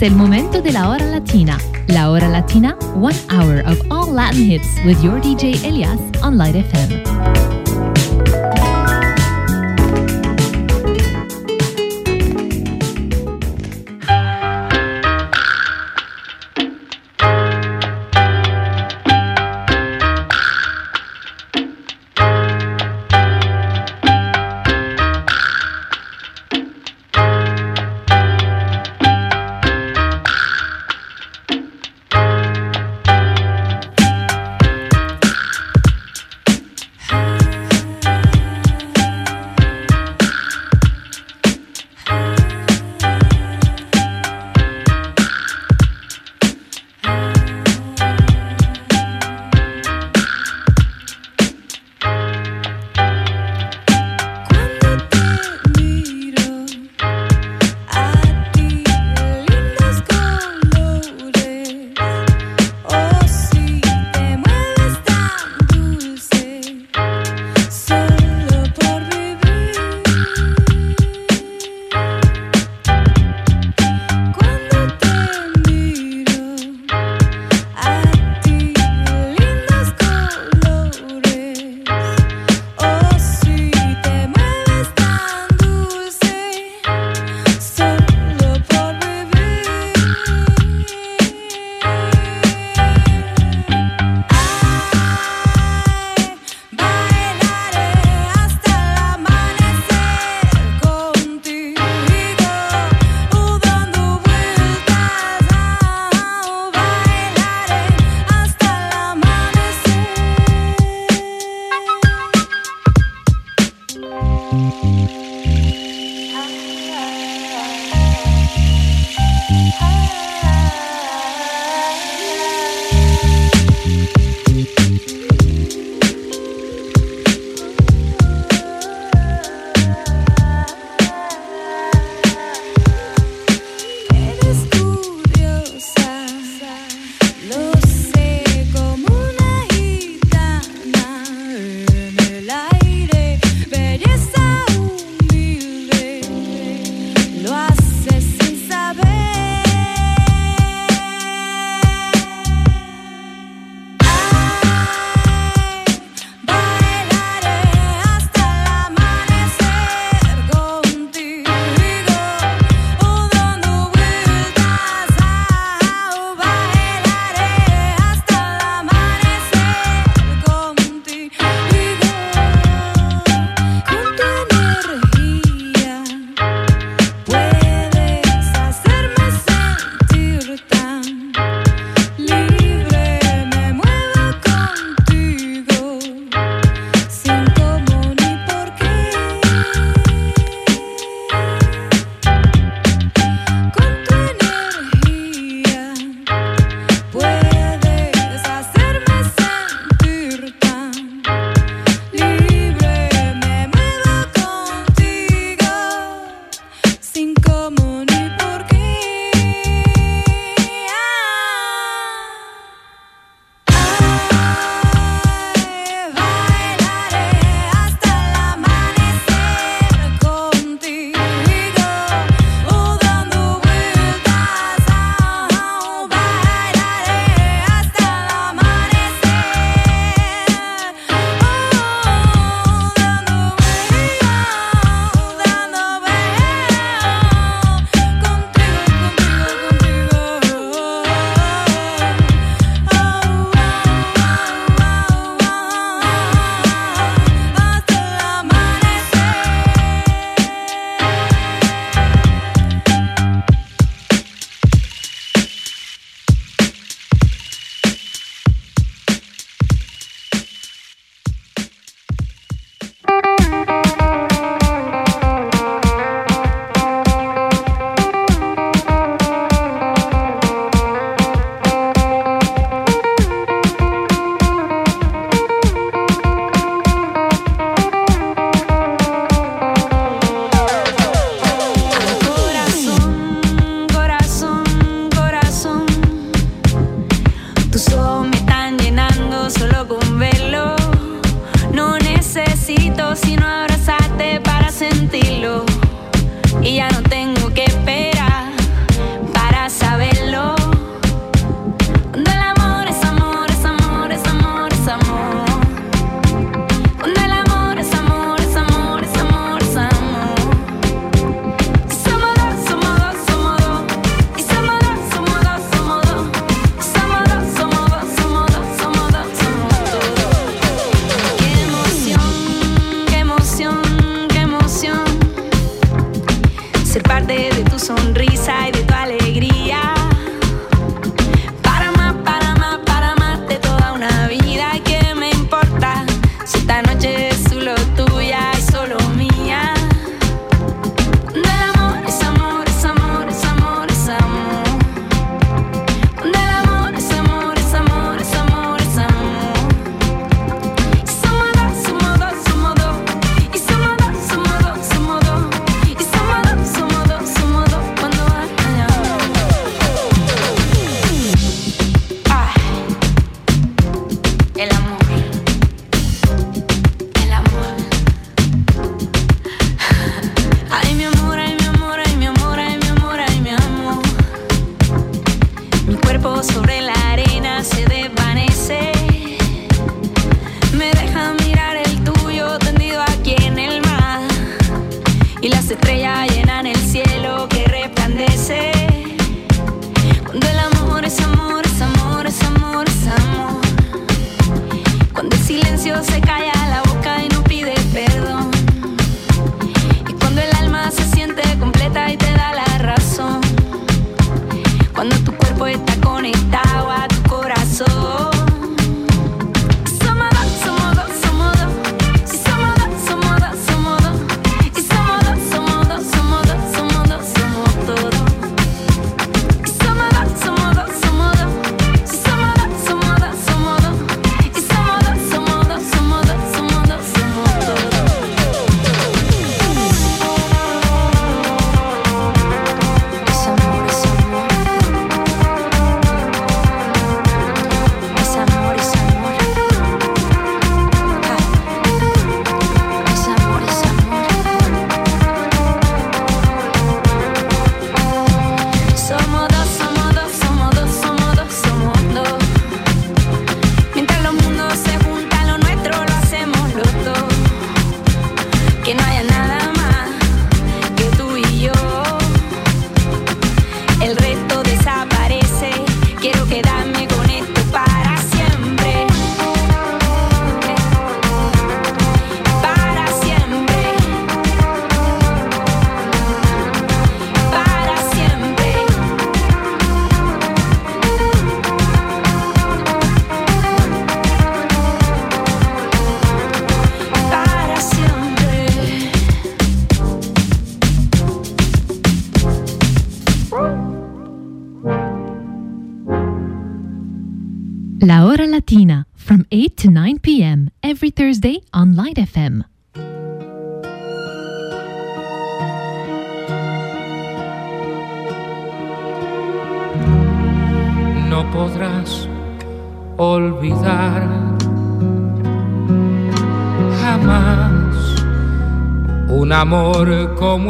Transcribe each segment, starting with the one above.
Es el momento de la hora latina. La hora latina, one hour of all Latin hits with your DJ Elias on Light FM.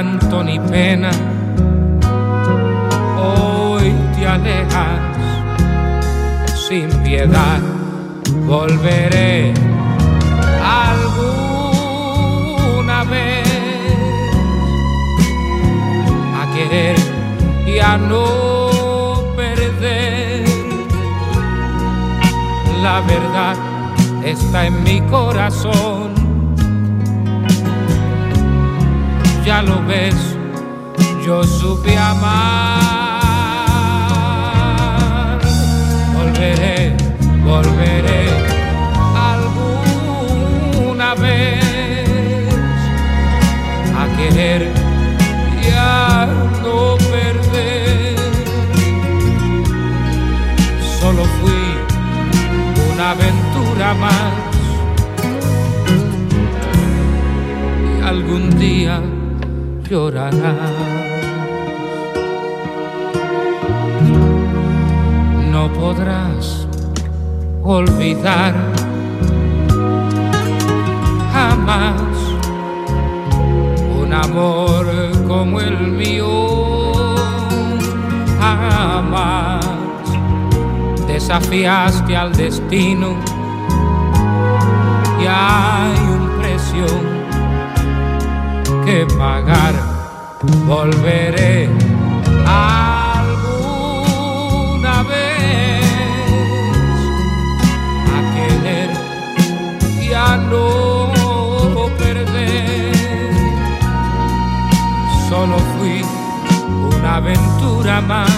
llanto ni pena. Hoy te alejas sin piedad volveré alguna vez a querer y a no perder. La verdad está en mi corazón. Ya lo ves, yo supe amar. Volveré, volveré a querer y a no perder. Solo fui una aventura más algún día llorarás. No podrás olvidar jamás un amor como el mío, jamás desafiaste al destino y hay que pagar, volveré alguna vez a querer y a no solo fui una aventura más.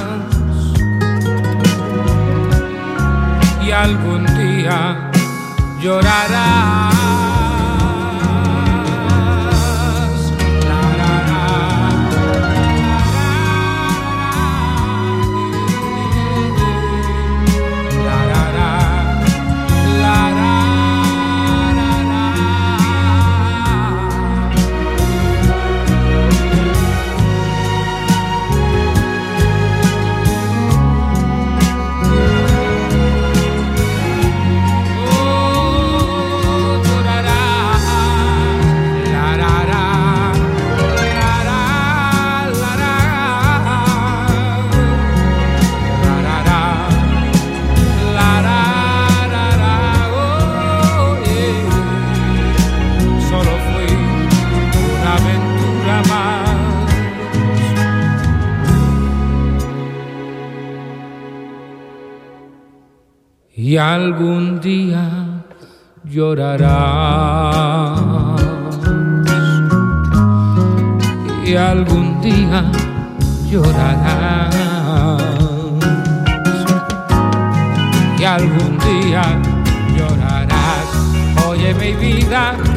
Y algún día llorará. y algún día llorarás. Y algún día llorarás. Y algún día llorarás. Oye mi vida.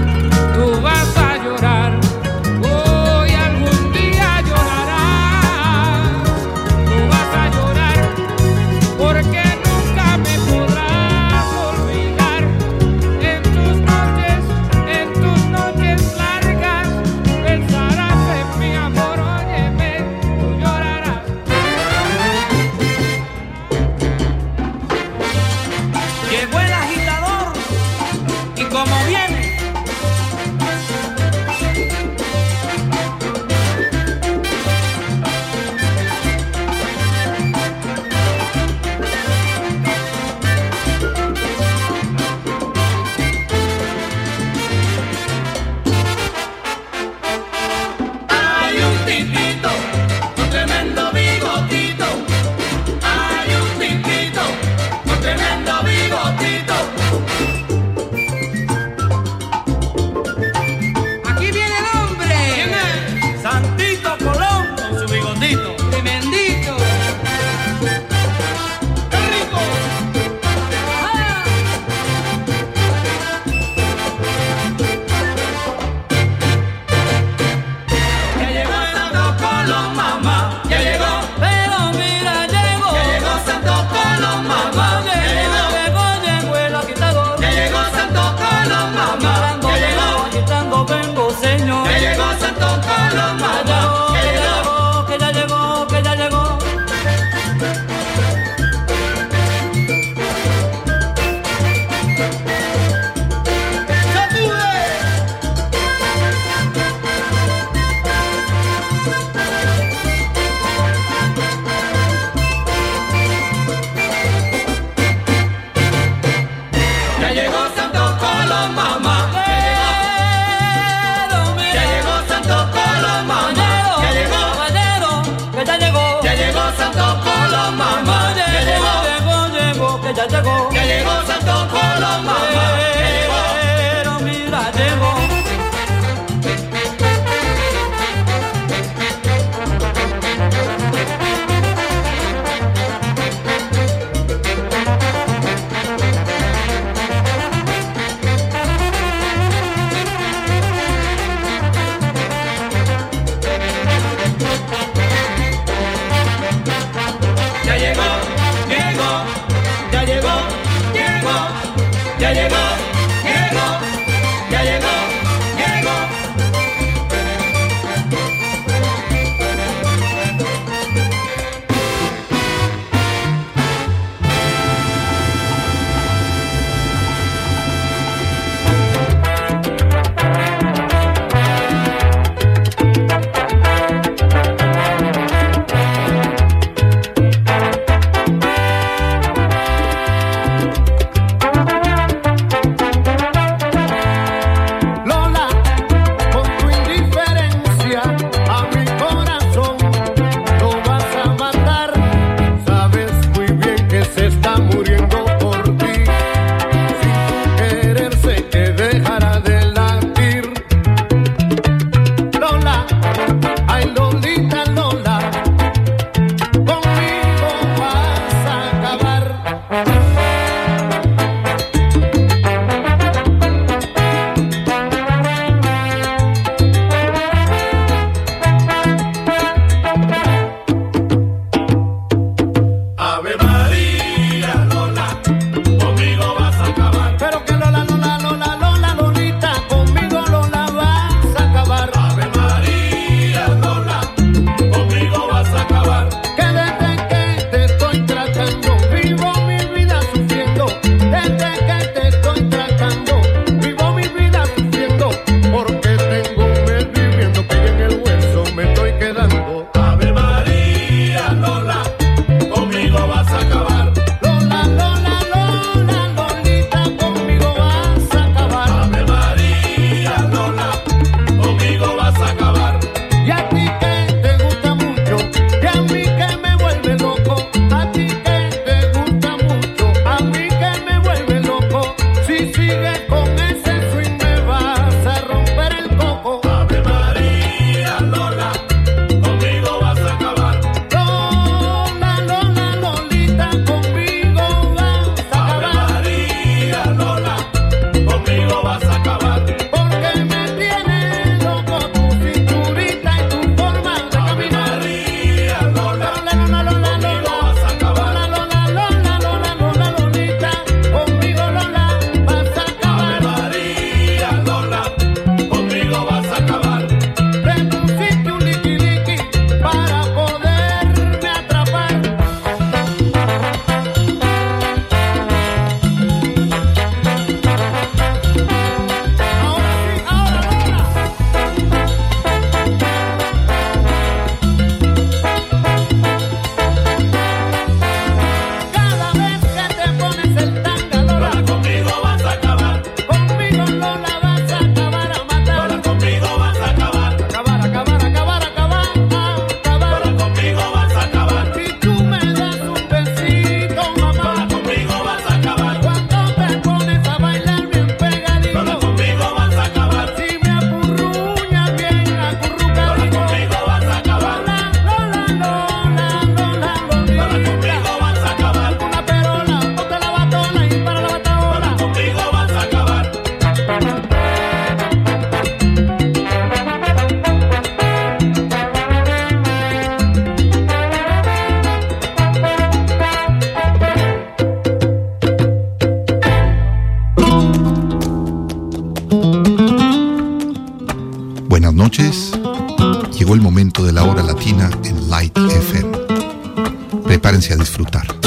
Llegó el momento de la hora latina en Light FM. Prepárense a disfrutar.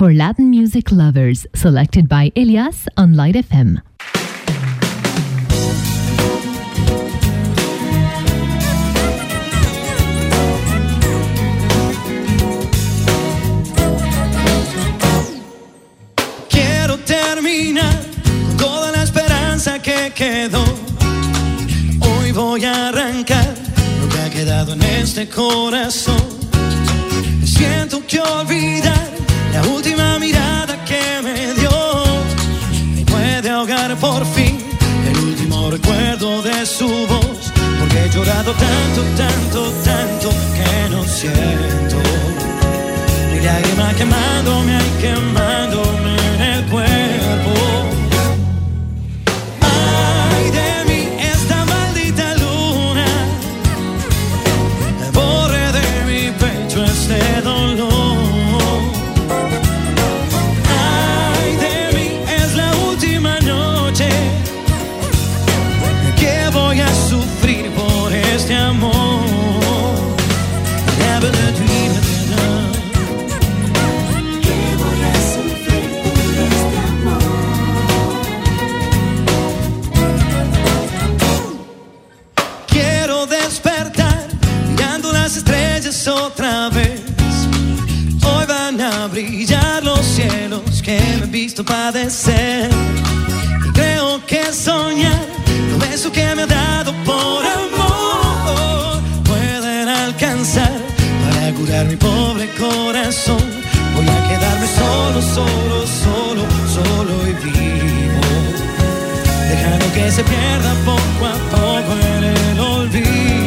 For Latin music lovers, selected by Elias on Light FM. Quiero terminar con toda la esperanza que quedó. Hoy voy a arrancar lo que ha quedado en este corazón. Siento que olvidar la última mirada que me dio me puede ahogar por fin el último recuerdo de su voz. Porque he llorado tanto, tanto, tanto que no siento mi lágrima quemándome, quemándome visto padecer. Y creo que soñar lo beso que me ha dado por amor pueden alcanzar para curar mi pobre corazón. Voy a quedarme solo, solo, solo, solo y vivo dejando que se pierda poco a poco en el olvido.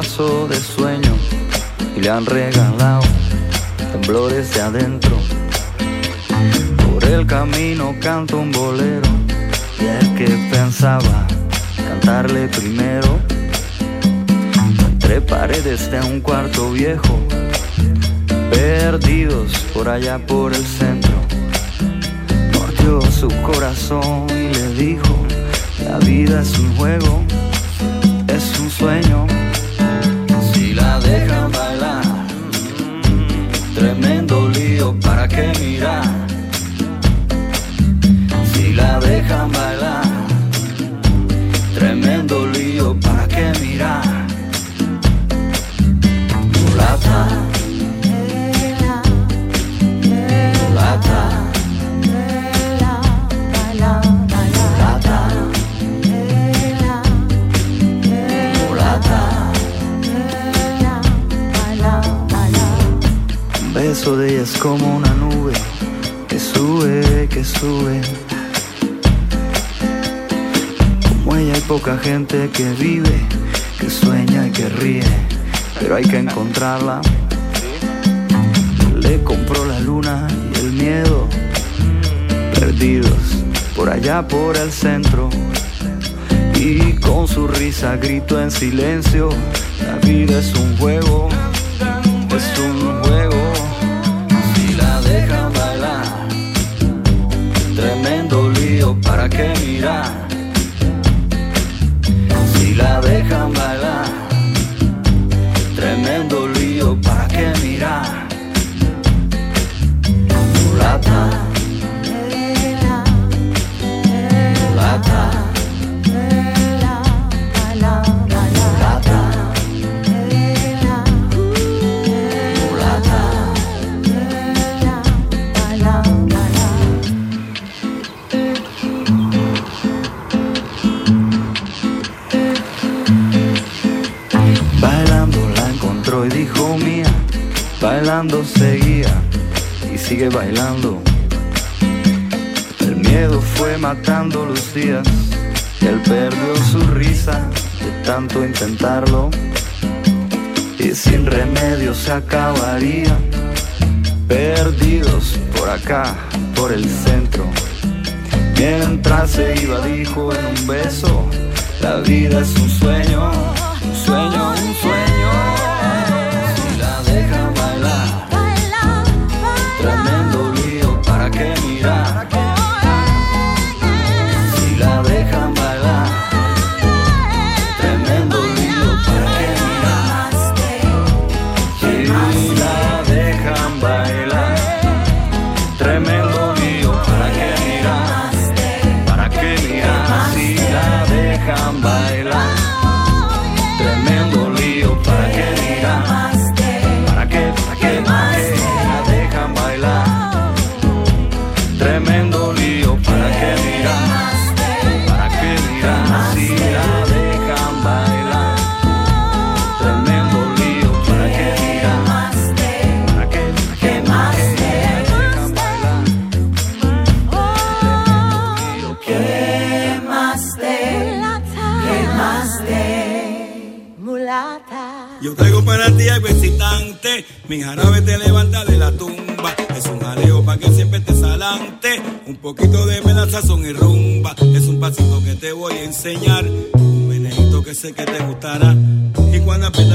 De sueño y le han regalado temblores de adentro. Por el camino canto un bolero y el que pensaba cantarle primero. Entre paredes de un cuarto viejo, perdidos por allá por el centro. Mordió su corazón y le dijo, la vida es un juego es un sueño. Dejan bailar, mm, tremendo lío, ¿para qué mirar? Si la dejan bailar, tremendo lío, ¿para qué mirar? Mulata, Beso de ella es como una nube que sube, que sube. Como ella hay poca gente que vive, que sueña y que ríe, pero hay que encontrarla. Le compró la luna y el miedo, perdidos por allá por el centro. Y con su risa grito en silencio, la vida es un juego, es un bailando. El miedo fue matando los días él perdió su risa de tanto intentarlo y sin remedio se acabaría. Perdidos por acá, por el centro. Mientras se iba dijo en un beso, la vida es un sueño, un sueño, un sueño. Tremendo mi jarabe te levanta de la tumba. Es un jaleo para que siempre estés adelante. Un poquito de son y rumba. Es un pasito que te voy a enseñar. Un menejito que sé que te gustará. Y cuando aprendas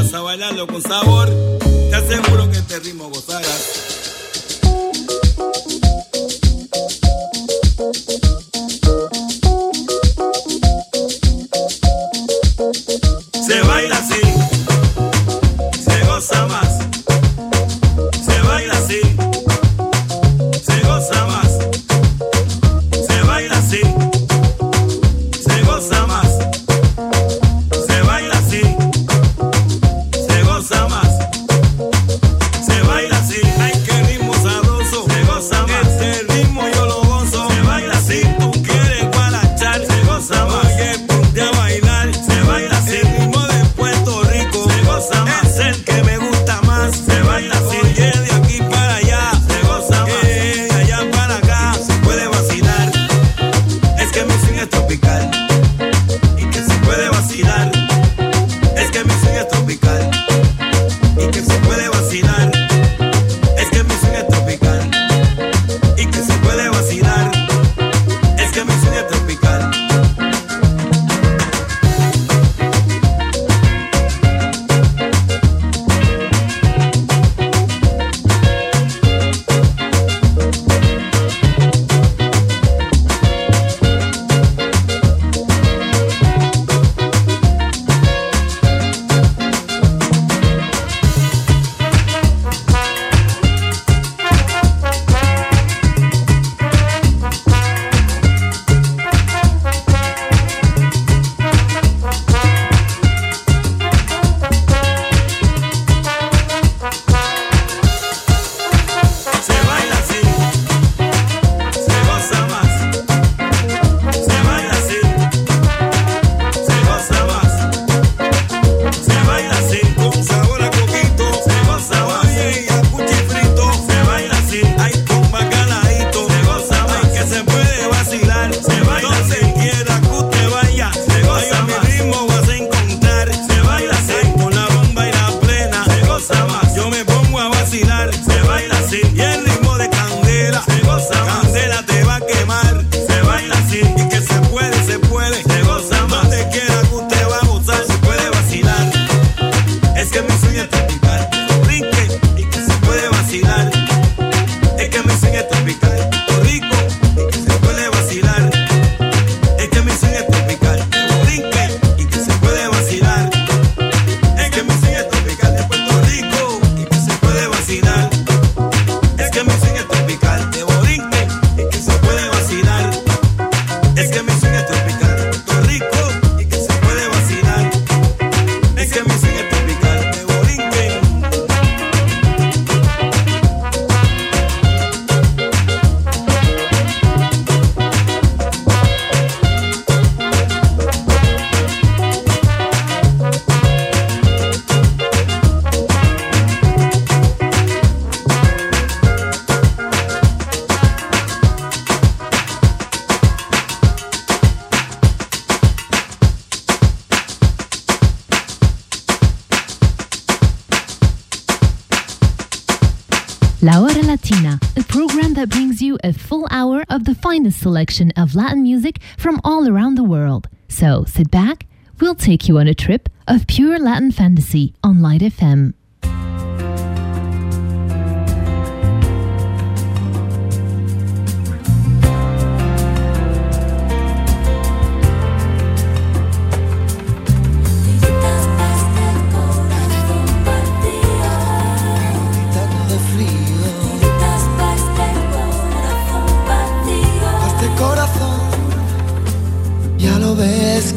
finest selection of Latin music from all around the world. So sit back, we'll take you on a trip of pure Latin fantasy on Light FM.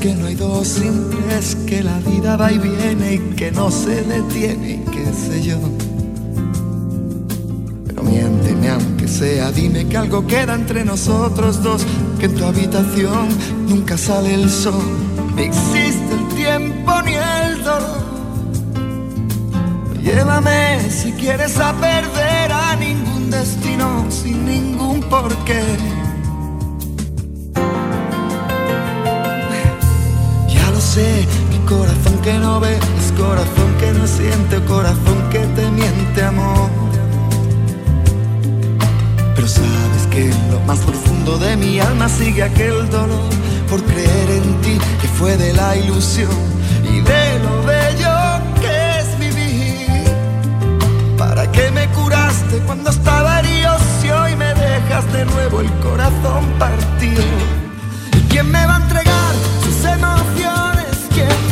Que no hay dos simples, que la vida va y viene y que no se detiene qué sé yo. Pero miénteme aunque sea, dime que algo queda entre nosotros dos, que en tu habitación nunca sale el sol, ni existe el tiempo ni el dolor. Llévame si quieres a perder a ningún destino sin ningún porqué. Sé, mi corazón que no ve es corazón que no siente, corazón que te miente amor. Pero sabes que en lo más profundo de mi alma sigue aquel dolor por creer en ti que fue de la ilusión y de lo bello que es vivir. ¿Para qué me curaste cuando estaba herido si hoy me dejas de nuevo el corazón partido? ¿Y quién me va a entregar sus emociones? ¿Quién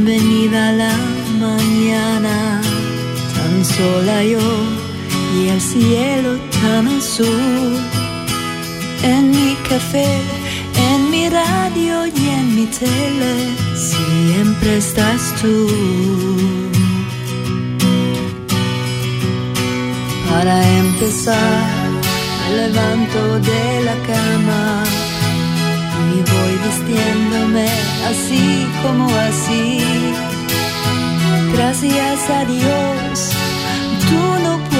Bienvenida la mañana, tan sola yo y el cielo tan azul. En mi café, en mi radio y en mi tele, siempre estás tú. Para empezar, me levanto de la cama vistiéndome así como así. Gracias a Dios, tú no puedes.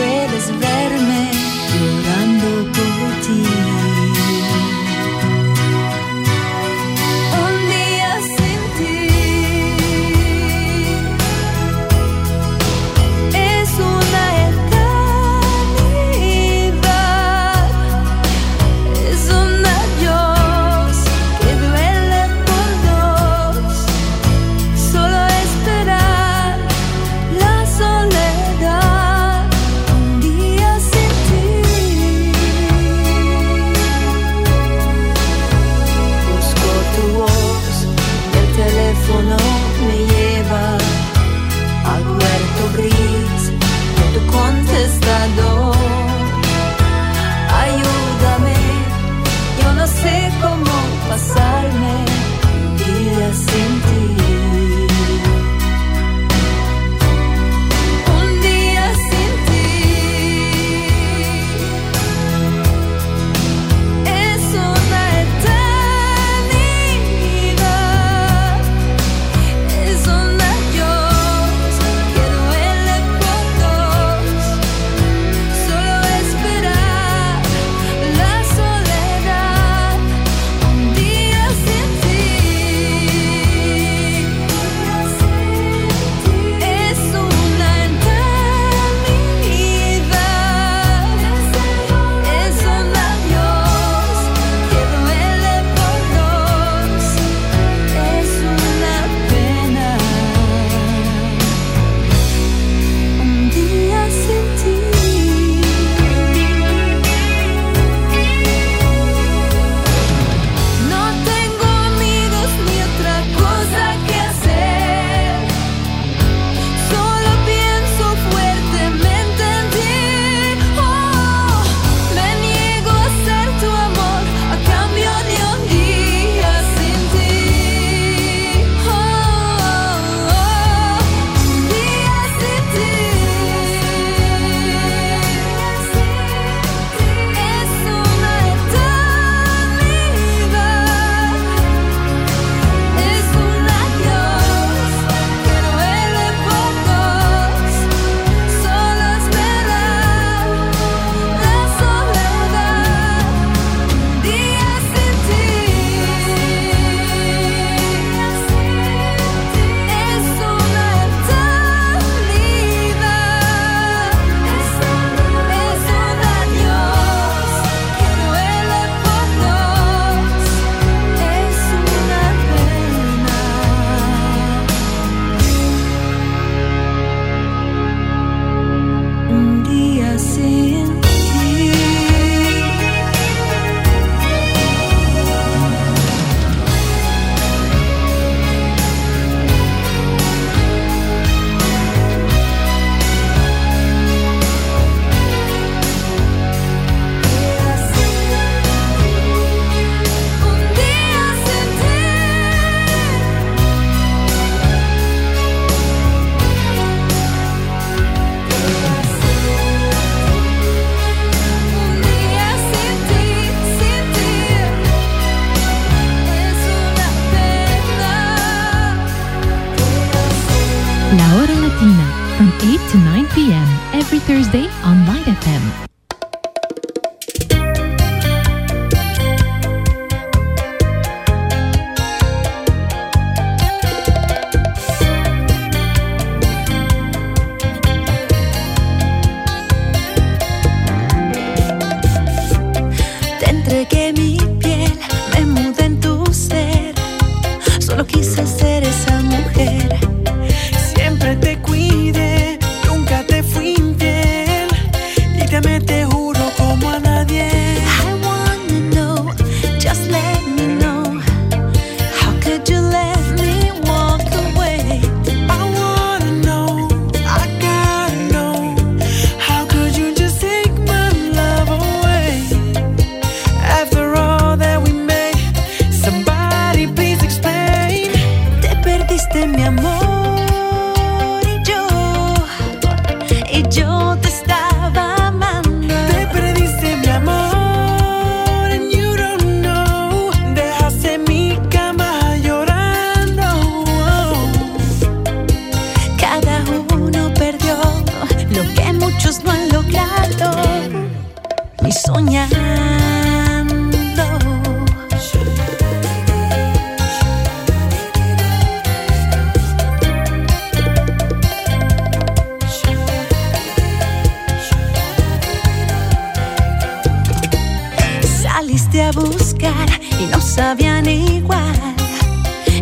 y no sabían igual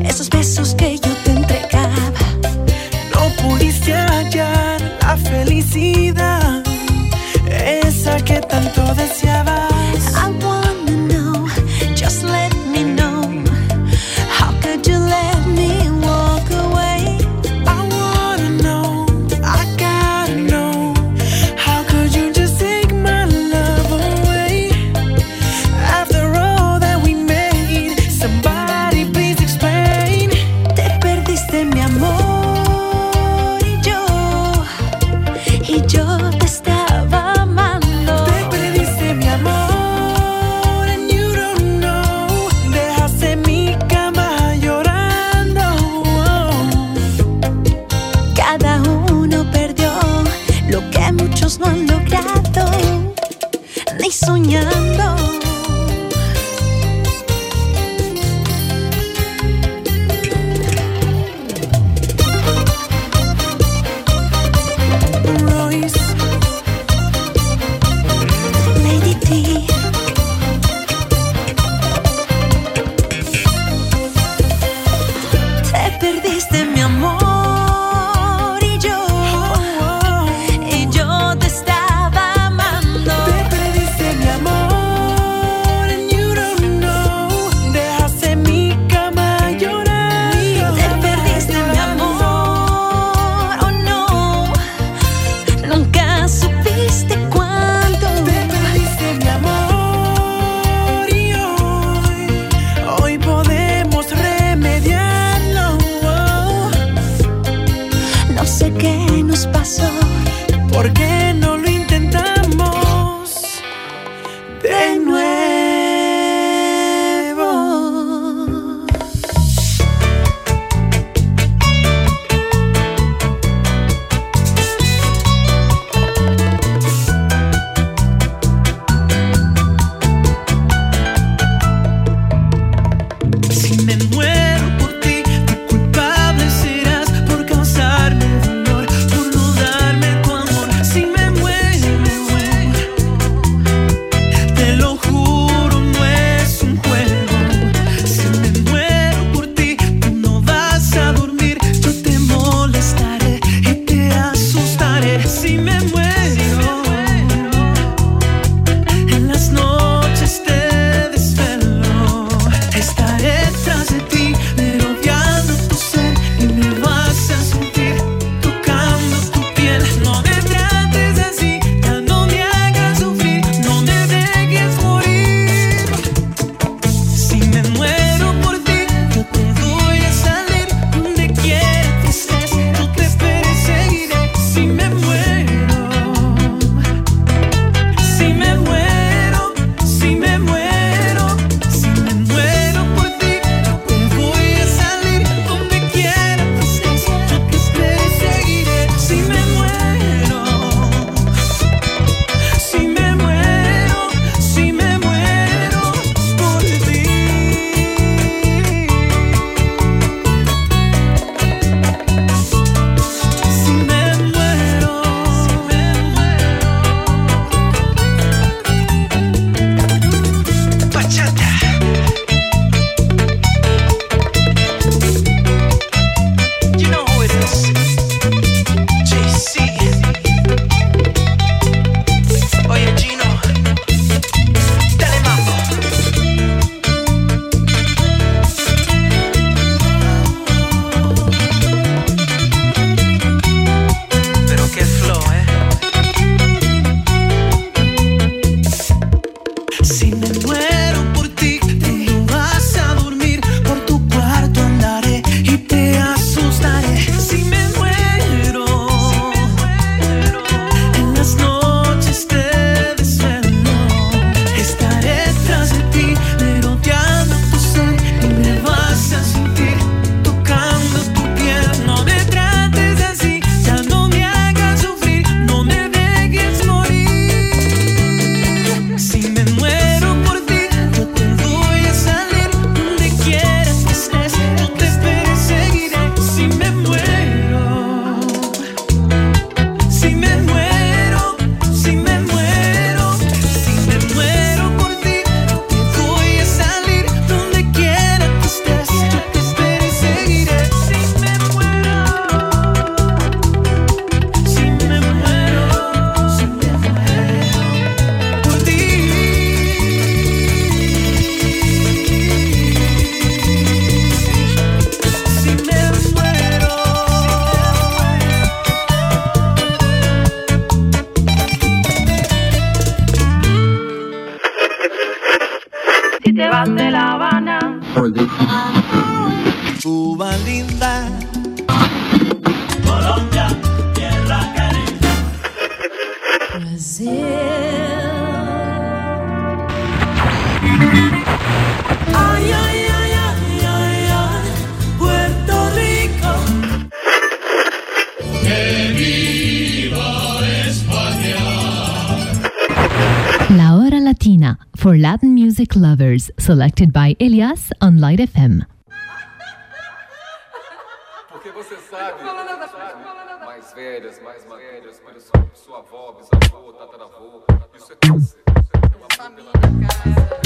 esos besos que yo te entregaba. No pudiste hallar la felicidad. porque for Latin music lovers, selected by Elias on Light FM. Sua, avó, bisavô, tataravô, isso é câncer. Família.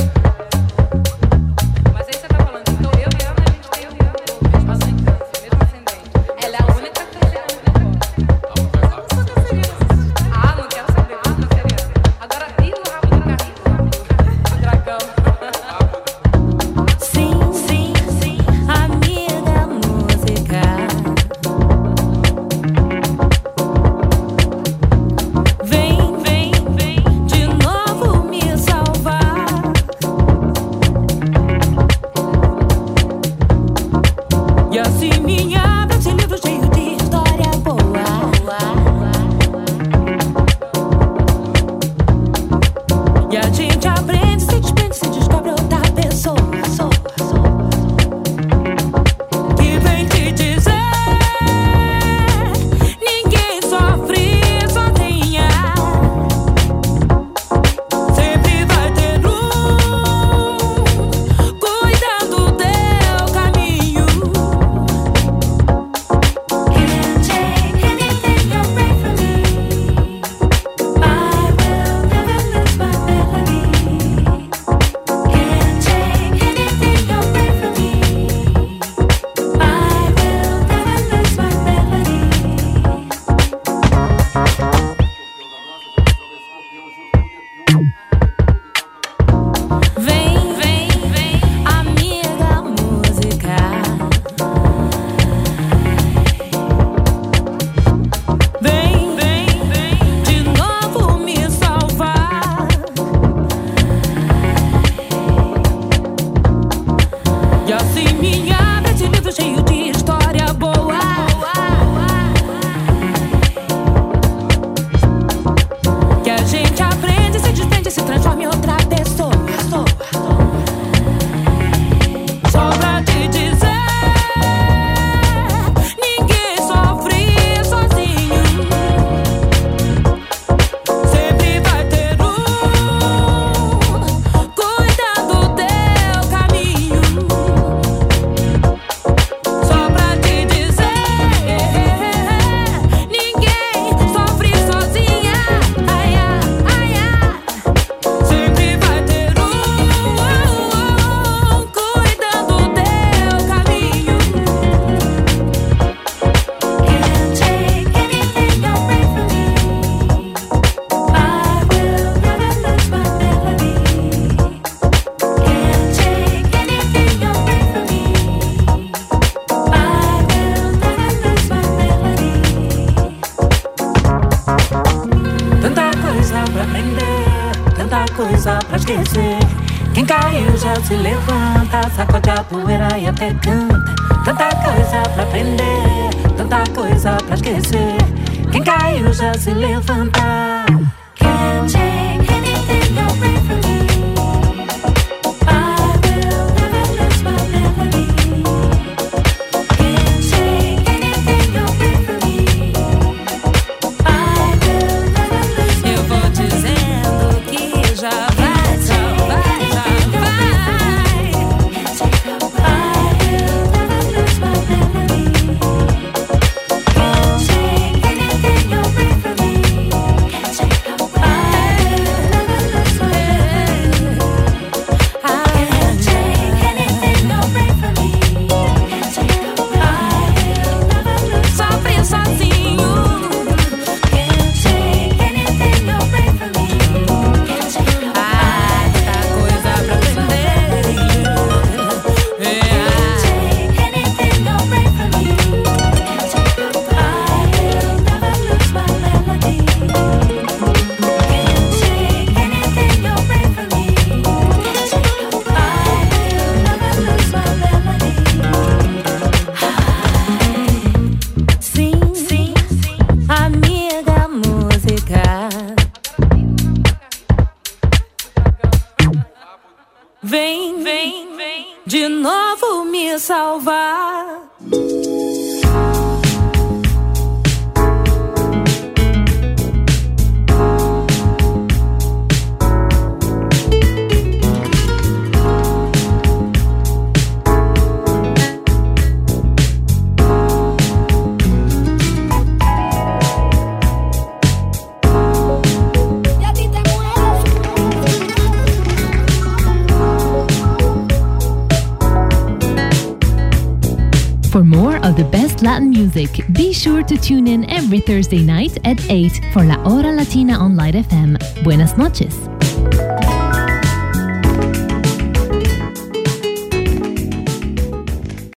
Sure to tune in every Thursday night at 8 for La Hora Latina on Light FM. Buenas noches.